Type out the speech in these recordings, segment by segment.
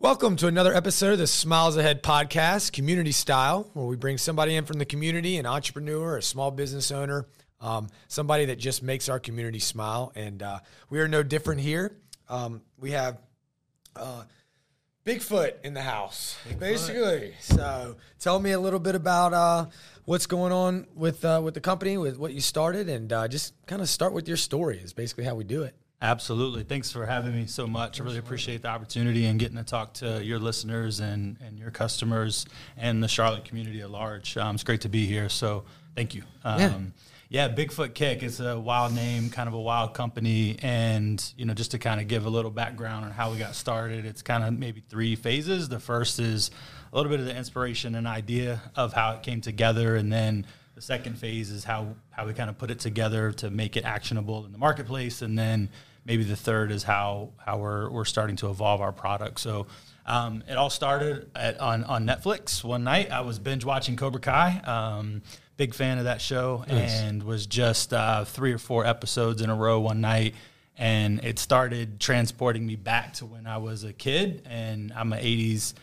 Welcome to another episode of the Smiles Ahead podcast, community style, where we bring somebody in from the community, an entrepreneur, a small business owner, um, somebody that just makes our community smile. And uh, we are no different here. Um, we have uh, Bigfoot in the house, basically. So tell me a little bit about uh, what's going on with uh, with the company, with what you started, and uh, just kind of start with your story. Is basically how we do it. Absolutely. Thanks for having me so much. I really appreciate the opportunity and getting to talk to your listeners and, and your customers and the Charlotte community at large. Um, it's great to be here. So thank you. Um, yeah. yeah, Bigfoot Kick is a wild name, kind of a wild company. And, you know, just to kind of give a little background on how we got started, it's kind of maybe three phases. The first is a little bit of the inspiration and idea of how it came together. And then the second phase is how, how we kind of put it together to make it actionable in the marketplace. And then maybe the third is how how we're we're starting to evolve our product. So um, it all started at, on on Netflix one night. I was binge watching Cobra Kai. Um, big fan of that show, nice. and was just uh, three or four episodes in a row one night. And it started transporting me back to when I was a kid, and I'm an '80s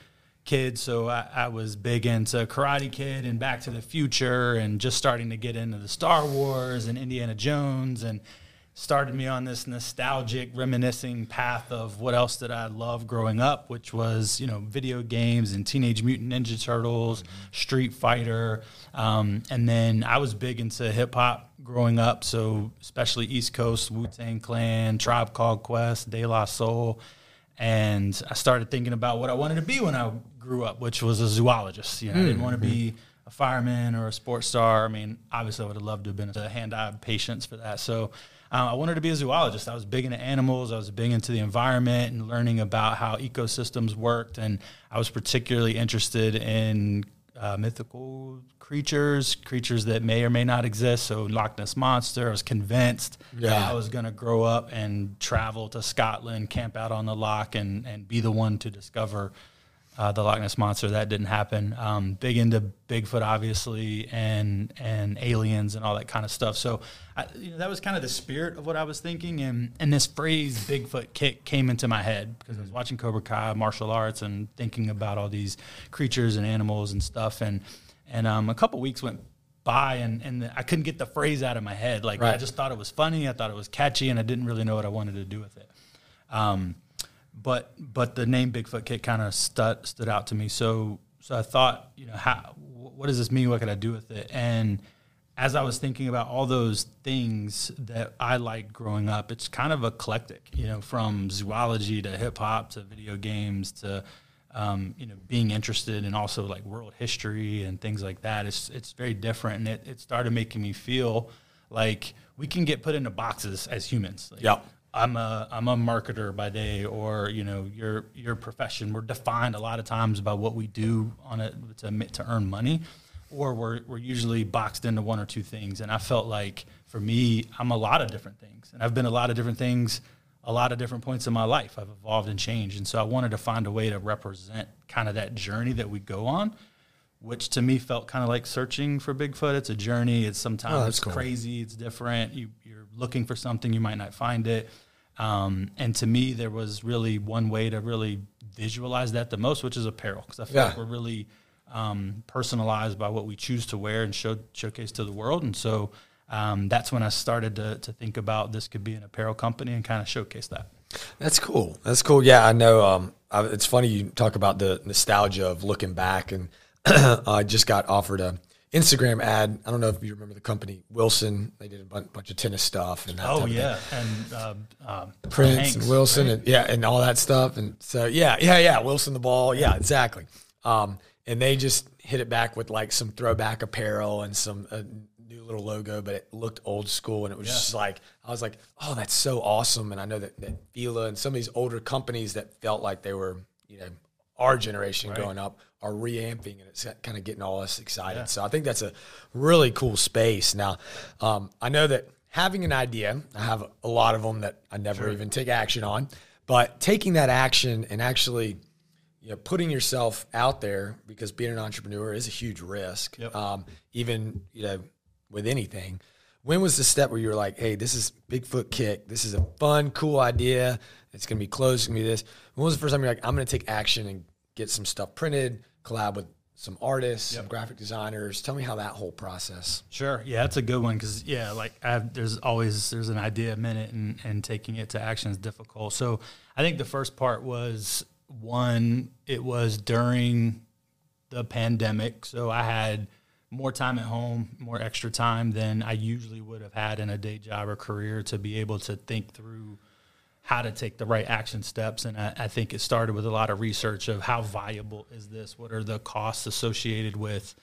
kid, so I, I, was big into Karate Kid and Back to the Future, and just starting to get into the Star Wars and Indiana Jones, and started me on this nostalgic reminiscing path of what else did I love growing up, which was you know video games and Teenage Mutant Ninja Turtles, mm-hmm. Street Fighter, um, and then I was big into hip hop growing up, so especially East Coast Wu Tang Clan, Tribe Called Quest, De La Soul, and I started thinking about what I wanted to be when I grew up, which was a zoologist. You know, mm-hmm. I didn't want to be a fireman or a sports star. I mean, obviously, I would have loved to have been a hand-eye patience for that. So um, I wanted to be a zoologist. I was big into animals. I was big into the environment and learning about how ecosystems worked. And I was particularly interested in uh, mythical creatures, creatures that may or may not exist. So Loch Ness monster. I was convinced yeah. that I was going to grow up and travel to Scotland, camp out on the loch, and and be the one to discover uh, the Loch Ness monster. That didn't happen. Um, big into Bigfoot, obviously, and and aliens and all that kind of stuff. So I, you know, that was kind of the spirit of what I was thinking. And and this phrase Bigfoot kick came into my head because I was watching Cobra Kai, martial arts, and thinking about all these creatures and animals and stuff. And and um, a couple weeks went by and, and I couldn't get the phrase out of my head. Like right. I just thought it was funny. I thought it was catchy and I didn't really know what I wanted to do with it. Um, but but the name Bigfoot Kick kind of stood stood out to me. So so I thought, you know, how what does this mean? What can I do with it? And as I was thinking about all those things that I liked growing up, it's kind of eclectic, you know, from zoology to hip hop to video games to um, you know being interested in also like world history and things like that. It's it's very different, and it, it started making me feel like we can get put into boxes as humans. Like, yeah. I'm a I'm a marketer by day, or you know your your profession. We're defined a lot of times by what we do on it to to earn money, or we're we're usually boxed into one or two things. And I felt like for me, I'm a lot of different things, and I've been a lot of different things, a lot of different points in my life. I've evolved and changed, and so I wanted to find a way to represent kind of that journey that we go on. Which to me felt kind of like searching for Bigfoot. It's a journey. It's sometimes oh, it's cool. crazy. It's different. You, you're looking for something, you might not find it um, and to me, there was really one way to really visualize that the most, which is apparel, because I feel yeah. like we're really um, personalized by what we choose to wear and show, showcase to the world. And so um, that's when I started to, to think about this could be an apparel company and kind of showcase that. That's cool. That's cool. Yeah, I know. Um, I, it's funny you talk about the nostalgia of looking back, and I just got offered a Instagram ad. I don't know if you remember the company Wilson. They did a bunch, bunch of tennis stuff and oh yeah, and uh, Prince Hanks, and Wilson right? and yeah, and all that stuff. And so yeah, yeah, yeah, Wilson the ball. Yeah, exactly. Um, and they just hit it back with like some throwback apparel and some uh, new little logo, but it looked old school and it was yeah. just like I was like, oh, that's so awesome. And I know that that Fila and some of these older companies that felt like they were you know our generation right. growing up are reamping and it's kind of getting all us excited. Yeah. So I think that's a really cool space. Now, um, I know that having an idea, I have a lot of them that I never sure. even take action on, but taking that action and actually you know, putting yourself out there because being an entrepreneur is a huge risk. Yep. Um, even you know with anything. When was the step where you were like, hey, this is Bigfoot Kick. This is a fun, cool idea. It's going to be close. It's going to be this. When was the first time you're like, I'm going to take action and get some stuff printed, collab with some artists, yep. some graphic designers. Tell me how that whole process. Sure. Yeah, that's a good one because yeah, like have, there's always there's an idea a minute and and taking it to action is difficult. So I think the first part was one. It was during the pandemic, so I had more time at home, more extra time than I usually would have had in a day job or career to be able to think through how to take the right action steps. And I, I, think it started with a lot of research of how viable is this? What are the costs associated with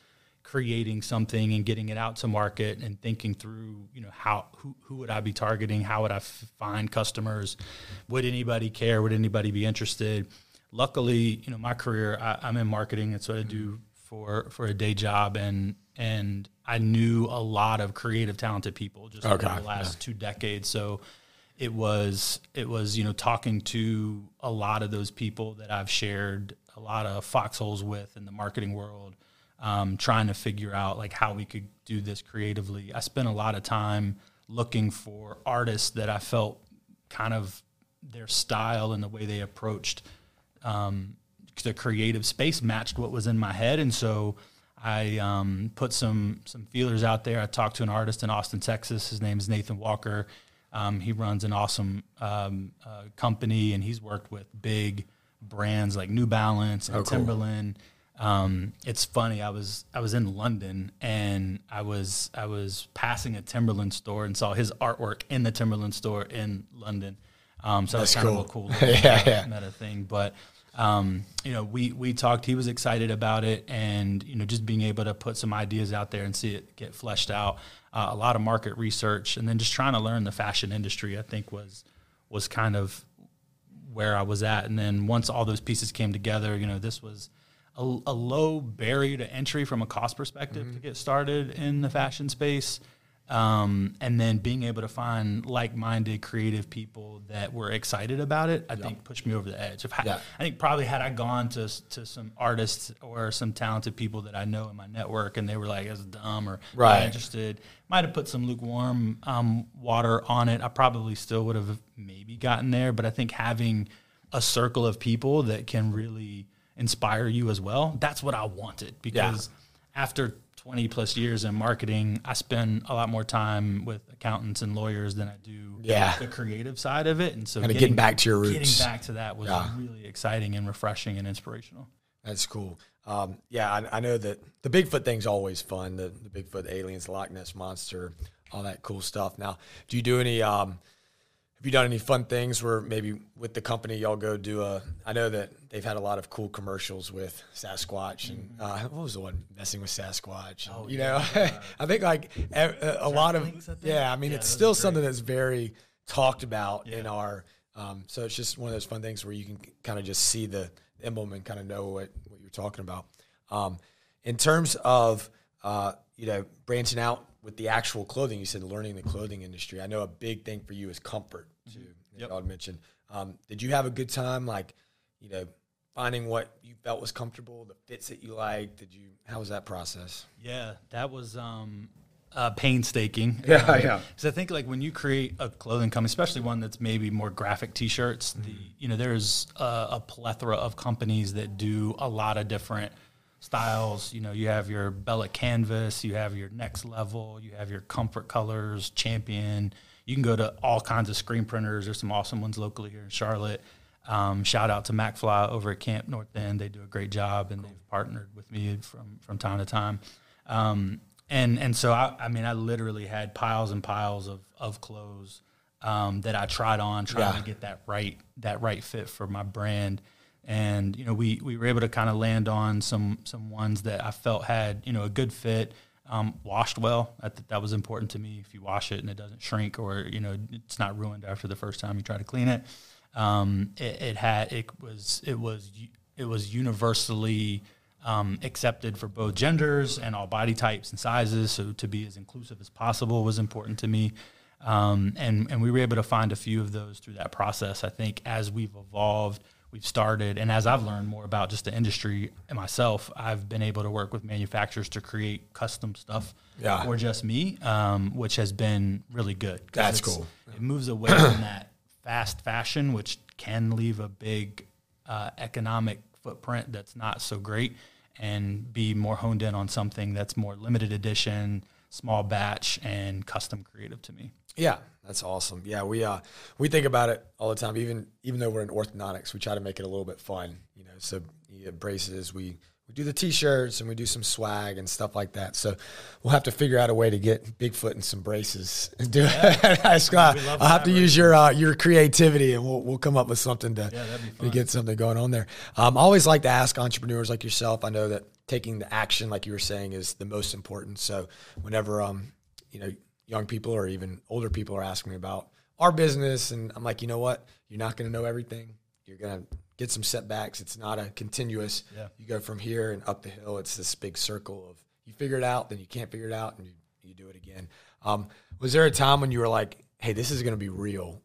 creating something and getting it out to market and thinking through, you know, how who, who would I be targeting? How would I f- find customers? Would anybody care? Would anybody be interested? Luckily, you know, my career, I, I'm in marketing. That's what I do for for a day job and and I knew a lot of creative talented people just okay. over the last yeah. two decades. So it was it was you know talking to a lot of those people that I've shared a lot of foxholes with in the marketing world, um, trying to figure out like how we could do this creatively. I spent a lot of time looking for artists that I felt kind of their style and the way they approached um, the creative space matched what was in my head, and so I um, put some some feelers out there. I talked to an artist in Austin, Texas. His name is Nathan Walker. Um, he runs an awesome um, uh, company, and he's worked with big brands like New Balance and oh. Timberland. Um, it's funny. I was I was in London and I was I was passing a Timberland store and saw his artwork in the Timberland store in London. Um, so that's kind cool. of a cool yeah, yeah. meta thing. But um, you know, we we talked. He was excited about it, and you know, just being able to put some ideas out there and see it get fleshed out. Uh, a lot of market research, and then just trying to learn the fashion industry. I think was was kind of where I was at. And then once all those pieces came together, you know, this was a, a low barrier to entry from a cost perspective mm-hmm. to get started in the fashion space. Um, and then being able to find like-minded creative people that were excited about it, I think pushed me over the edge. If I, yeah. I think probably had I gone to to some artists or some talented people that I know in my network, and they were like, "As dumb" or right. not interested, might have put some lukewarm um, water on it. I probably still would have maybe gotten there, but I think having a circle of people that can really inspire you as well, that's what I wanted because yeah. after 20 plus years in marketing, I spend a lot more time with accountants and lawyers than I do yeah. the creative side of it. And so getting, getting, back to your roots, getting back to that was yeah. really exciting and refreshing and inspirational. That's cool. Um, yeah, I, I, know that the Bigfoot thing's always fun. The, the Bigfoot aliens, Loch Ness monster, all that cool stuff. Now, do you do any? Um, have you done any fun things where maybe with the company y'all go do a? I know that they've had a lot of cool commercials with Sasquatch and uh, what was the one messing with Sasquatch? And, oh, you know, I think like a, a lot of yeah. I mean, yeah, it's still something that's very talked about yeah. in our. Um, so it's just one of those fun things where you can kind of just see the emblem and kind of know what what you're talking about. Um, in terms of uh, you know branching out with the actual clothing, you said learning the clothing industry. I know a big thing for you is comfort too. Mm-hmm. Yep. I'd mentioned. Um, did you have a good time, like, you know, finding what you felt was comfortable, the fits that you liked? Did you? How was that process? Yeah, that was um, uh, painstaking. Yeah, um, yeah. Because I think like when you create a clothing company, especially one that's maybe more graphic T-shirts, mm-hmm. the you know there's a, a plethora of companies that do a lot of different styles. You know, you have your Bella Canvas, you have your Next Level, you have your Comfort Colors, Champion. You can go to all kinds of screen printers. There's some awesome ones locally here in Charlotte. Um, shout out to MacFly over at Camp North End. They do a great job, and they've partnered with me from from time to time. Um, and and so I, I, mean, I literally had piles and piles of of clothes um, that I tried on, trying yeah. to get that right that right fit for my brand and you know we we were able to kind of land on some some ones that I felt had you know a good fit, um, washed well. That that was important to me. If you wash it and it doesn't shrink or you know it's not ruined after the first time you try to clean it, um, it, it, had it was it was it was universally um, accepted for both genders and all body types and sizes. So to be as inclusive as possible was important to me. Um, and and we were able to find a few of those through that process. I think as we've evolved we've started, and as I've learned more about just the industry and myself, I've been able to work with manufacturers to create custom stuff Yeah. for just me, um, which has been really good. That's cool. It moves away from that fast fashion, which can leave a big uh, economic footprint that's not so great, and be more honed in on something that's more limited edition, small batch, and custom creative to me. Yeah, that's awesome. Yeah, we uh we think about it all the time. Even even though we're in orthodontics, we try to make it a little bit fun. You know, so you get braces. We we do the t-shirts and we do some swag and stuff like that. So we'll have to figure out a way to get Bigfoot and some braces and do it. Scott, I'll have to use your uh, your creativity and we'll we'll come up with something to, that'd to get something going on there. Um, I always like to ask entrepreneurs like yourself. I know that taking the action, like you were saying, is the most important. So whenever um you know young people or even older people are asking me about our business and i'm like you know what you're not going to know everything you're going to get some setbacks it's not a continuous Yeah. you go from here and up the hill it's this big circle of you figure it out then you can't figure it out and you, you do it again um, was there a time when you were like hey this is going to be real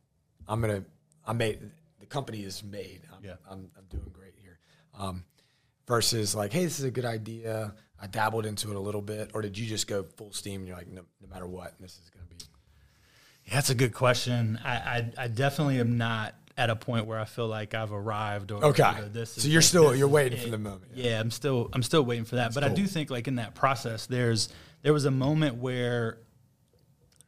i'm going to i made the company is made i'm, Yeah. I'm, I'm doing great here um, versus like, hey, this is a good idea. I dabbled into it a little bit, or did you just go full steam and you're like, no, no matter what, this is going to be. Yeah, that's a good question. I, I, I definitely am not at a point where I feel like I've arrived or Okay. you know, this So is you're like- still- you're waiting it. for the moment, Yeah. I'm still I'm still waiting for that. but I do think like in that process, there's there was a moment where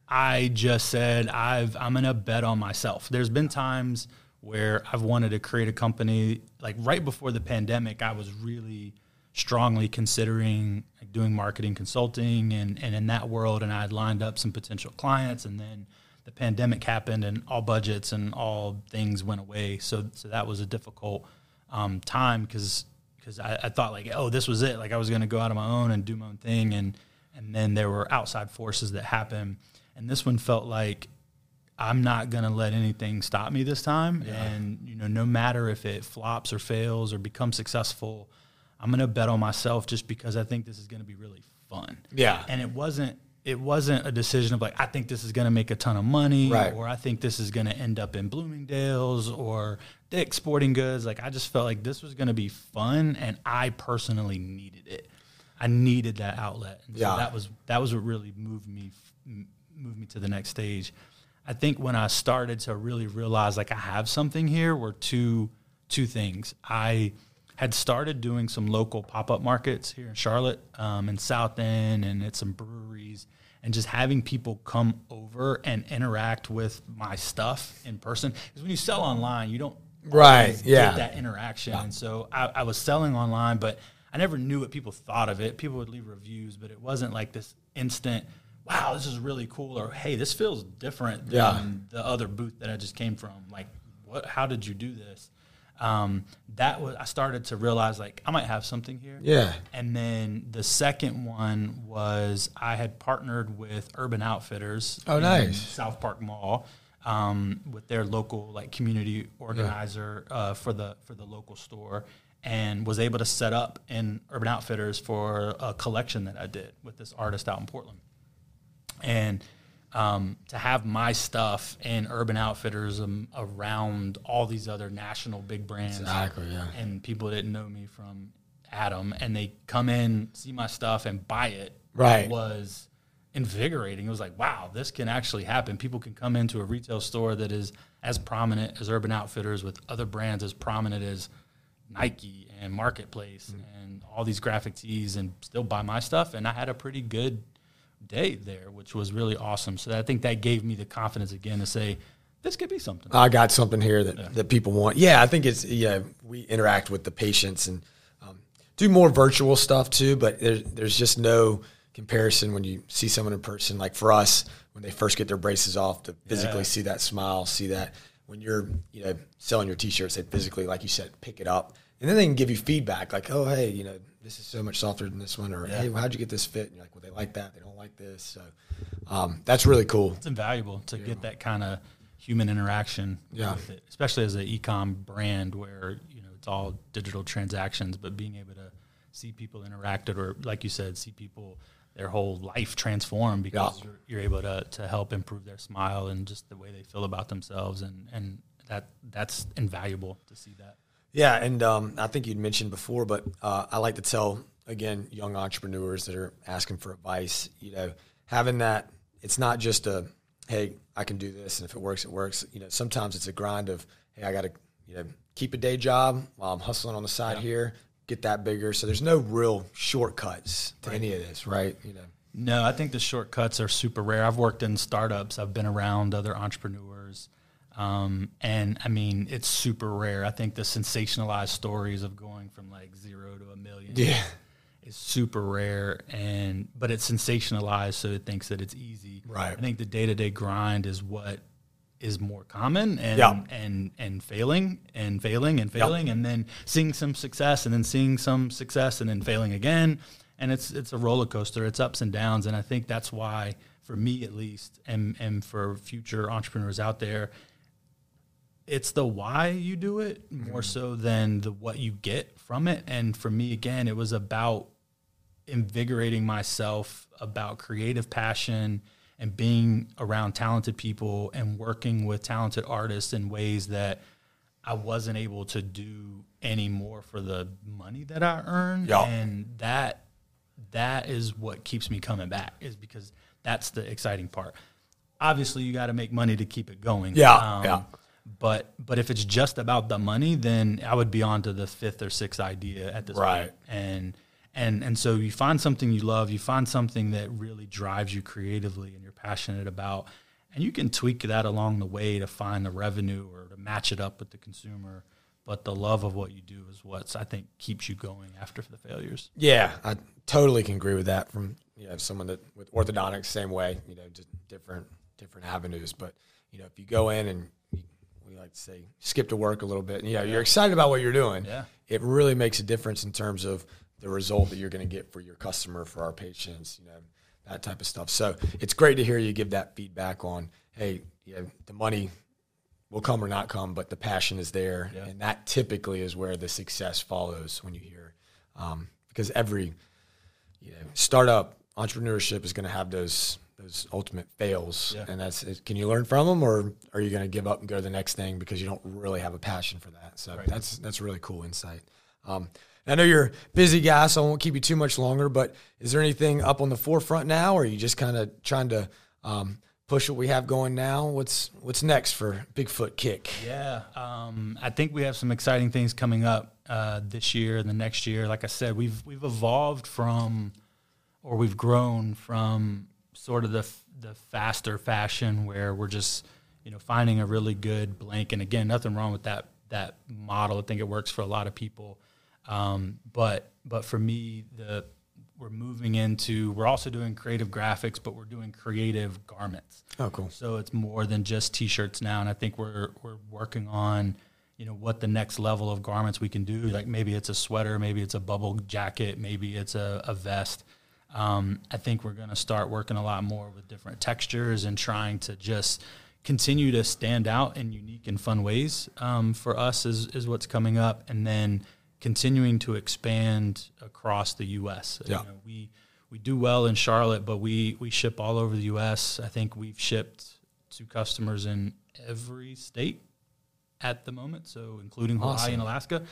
I just said I've I'm gonna bet on myself. There's been times where I've wanted to create a company like right before the pandemic. I was really strongly considering like, doing marketing consulting and and in that world, and I had lined up some potential clients, and then the pandemic happened, and all budgets and all things went away. So so that was a difficult um, time because because I, I thought like oh this was it. Like I was going to go out on my own and do my own thing. And and then there were outside forces that happened. And this one felt like I'm not going to let anything stop me this time. And you know no matter if it flops or fails or becomes successful I'm going to bet on myself just because I think this is going to be really fun. Yeah. and it wasn't it wasn't a decision of like I think this is going to make a ton of money Right. or I think this is going to end up in Bloomingdale's or Dick's Sporting Goods. Like I just felt like this was going to be fun and I personally needed it. I needed that outlet. And Yeah. so that was that was what really moved me moved me to the next stage. I think when I started to really realize like I have something here were two two things. I had started doing some local pop up markets here in Charlotte, um, in South End, and at some breweries, and just having people come over and interact with my stuff in person. Because when you sell online, you don't Right, yeah. get that interaction. And so I, I was selling online, but I never knew what people thought of it. People would leave reviews, but it wasn't like this instant. Wow, this is really cool, or hey, this feels different than Yeah. the other booth that I just came from. Like, what? How did you do this? Um, that was I started to realize like I might have something here. Yeah. And then the second one was I had partnered with Urban Outfitters. Oh, in nice. South Park Mall um, with their local like community organizer uh, for the for the local store, and was able to set up in Urban Outfitters for a collection that I did with this artist out in Portland and um, to have my stuff in Urban Outfitters um, around all these other national big brands, Exactly, yeah. and people didn't know me from Adam, and they come in, see my stuff, and buy it. Right. was invigorating. It was like, wow, this can actually happen. People can come into a retail store that is as prominent as Urban Outfitters with other brands as prominent as Nike and Marketplace Mm. and all these graphic tees and still buy my stuff. And I had a pretty good day there, which was really awesome. So I think that gave me the confidence again to say, this could be something. I got something here that, that people want. Yeah, I think it's yeah. We interact with the patients and um, do more virtual stuff too. But there's there's just no comparison when you see someone in person. Like for us, when they first get their braces off, to physically Yeah. see that smile, see that when you're you know selling your t-shirts, they physically, like you said, pick it up, and then they can give you feedback like, oh hey, you know this is so much softer than this one, or Yeah. hey, well, how'd you get this fit? And you're like, well, they like that, they don't like this, so um, that's really cool. it's invaluable to get that kind of human interaction Yeah. with it, especially as an e-com brand where you know it's all digital transactions, but being able to see people interacted or like you said, see people their whole life transform because Yeah. you're, you're able to, to help improve their smile and just the way they feel about themselves and, and that that's invaluable to see that. Yeah, and um, I think you'd mentioned before, but uh, I like to tell again young entrepreneurs that are asking for advice. You know, having that it's not just a hey I can do this and if it works it works. You know, sometimes it's a grind of hey I got to you know keep a day job while I'm hustling on the side yeah. here, get that bigger. So there's no real shortcuts to right. any of this, right? You know. No, I think the shortcuts are super rare. I've worked in startups. I've been around other entrepreneurs um, and I mean, it's super rare. I think the sensationalized stories of going from like zero to a million yeah. is super rare. And but it's sensationalized, so it thinks that it's easy. Right. I think the day to day grind is what is more common and yeah. and and failing and failing and failing and then seeing some success and then seeing some success and then failing again and it's it's a roller coaster it's ups and downs and I think that's why for me at least and and for future entrepreneurs out there it's the why you do it more mm-hmm. so than the what you get from it. And for me, again, it was about invigorating myself about creative passion and being around talented people and working with talented artists in ways that I wasn't able to do anymore for the money that I earned. Yeah. And that that is what keeps me coming back is because that's the exciting part. Obviously, you got to make money to keep it going. Yeah, um, yeah. But but if it's just about the money, then I would be on to the fifth or sixth idea at this right. point. And and and so you find something you love, you find something that really drives you creatively and you're passionate about, and you can tweak that along the way to find the revenue or to match it up with the consumer. But the love of what you do is what I think keeps you going after the failures. Yeah, I totally can agree with that. From you know someone that with orthodontics, same way. You know, just different different avenues. But you know, if you go in and we like to say skip to work a little bit. And, know, yeah. you're excited about what you're doing. Yeah. It really makes a difference in terms of the result that you're going to get for your customer, for our patients, you know, that type of stuff. So it's great to hear you give that feedback on, hey, yeah, the money will come or not come, but the passion is there. Yeah. And that typically is where the success follows when you hear, um, because every, you know, startup entrepreneurship is going to have those those ultimate fails, yeah. and that's can you learn from them, or are you going to give up and go to the next thing because you don't really have a passion for that? So right. that's that's really cool insight. Um, I know you're busy guy, so I won't keep you too much longer. But is there anything up on the forefront now, or are you just kind of trying to um, push what we have going now? What's what's next for Bigfoot Kick? Yeah, um, I think we have some exciting things coming up uh, this year and the next year. Like I said, we've we've evolved from, or we've grown from sort of the the faster fashion where we're just you know finding a really good blank. And again, nothing wrong with that that model. I think it works for a lot of people. Um, but but for me, the we're moving into we're also doing creative graphics, but we're doing creative garments. Oh, cool! So it's more than just t-shirts now, and I think we're we're working on you know what the next level of garments we can do. Like maybe it's a sweater, maybe it's a bubble jacket, maybe it's a, a vest. Um, I think we're going to start working a lot more with different textures and trying to just continue to stand out in unique and fun ways um, for us is, is what's coming up. And then continuing to expand across the U.S. Yeah. You know, we, we do well in Charlotte, but we, we ship all over the U.S. I think we've shipped to customers in every state at the moment, so including Hawaii awesome. and Alaska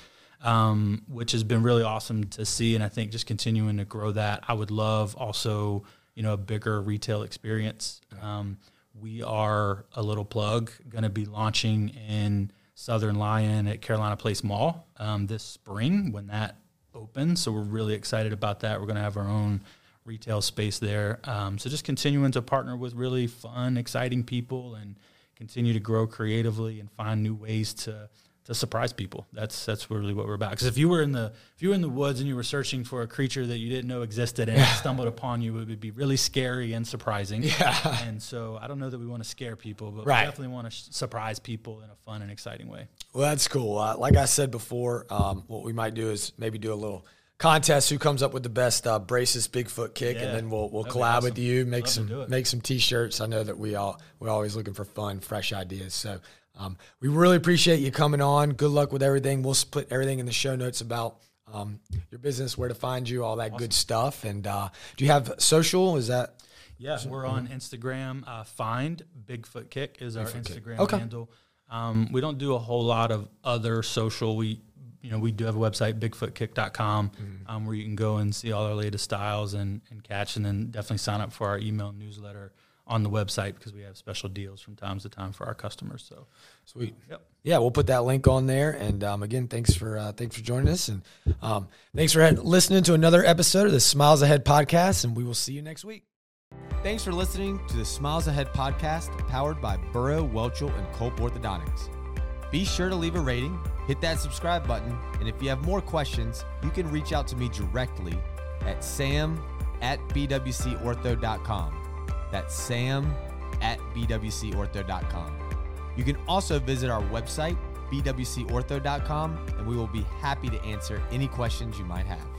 um, which has been really awesome to see. And I think just continuing to grow that. I would love also, you know, a bigger retail experience. Um, we are a little plug going to be launching in Southern Lyon at Carolina Place Mall um, this spring when that opens. So we're really excited about that. We're going to have our own retail space there. Um, so just continuing to partner with really fun, exciting people and continue to grow creatively and find new ways to to surprise people. That's that's really what we're about. Because if you were in the if you were in the woods and you were searching for a creature that you didn't know existed and yeah. stumbled upon you, it would be really scary and surprising. Yeah. And so I don't know that we want to scare people, but right. we definitely want to sh- surprise people in a fun and exciting way. Well, that's cool. Uh, like I said before, um, what we might do is maybe do a little contest who comes up with the best uh, braces Bigfoot kick, yeah. and then we'll we'll That'd collab awesome. with you, make Love some make some t-shirts. I know that we all we're always looking for fun, fresh ideas. So um, we really appreciate you coming on. Good luck with everything. We'll split everything in the show notes about um, your business, where to find you, all that awesome. good stuff. And uh, do you have social? Is that? Yeah, we're on Instagram. Uh, find Bigfoot Kick is our Instagram handle. Um, we don't do a whole lot of other social. We you know, we do have a website, bigfootkick.com, mm-hmm. um, where you can go and see all our latest styles and, and catch, and then definitely sign up for our email newsletter on the website because we have special deals from time to time for our customers. So sweet. Yep. Yeah, we'll put that link on there. And um, again, thanks for uh, thanks for joining us, and um, thanks for listening to another episode of the Smiles Ahead podcast. And we will see you next week. Thanks for listening to the Smiles Ahead podcast, powered by Burrow, Welchel, and Culp Orthodontics. Be sure to leave a rating, hit that subscribe button, and if you have more questions, you can reach out to me directly at sam at bwcortho.com. That's sam at bwcortho.com. You can also visit our website, bwcortho.com, and we will be happy to answer any questions you might have.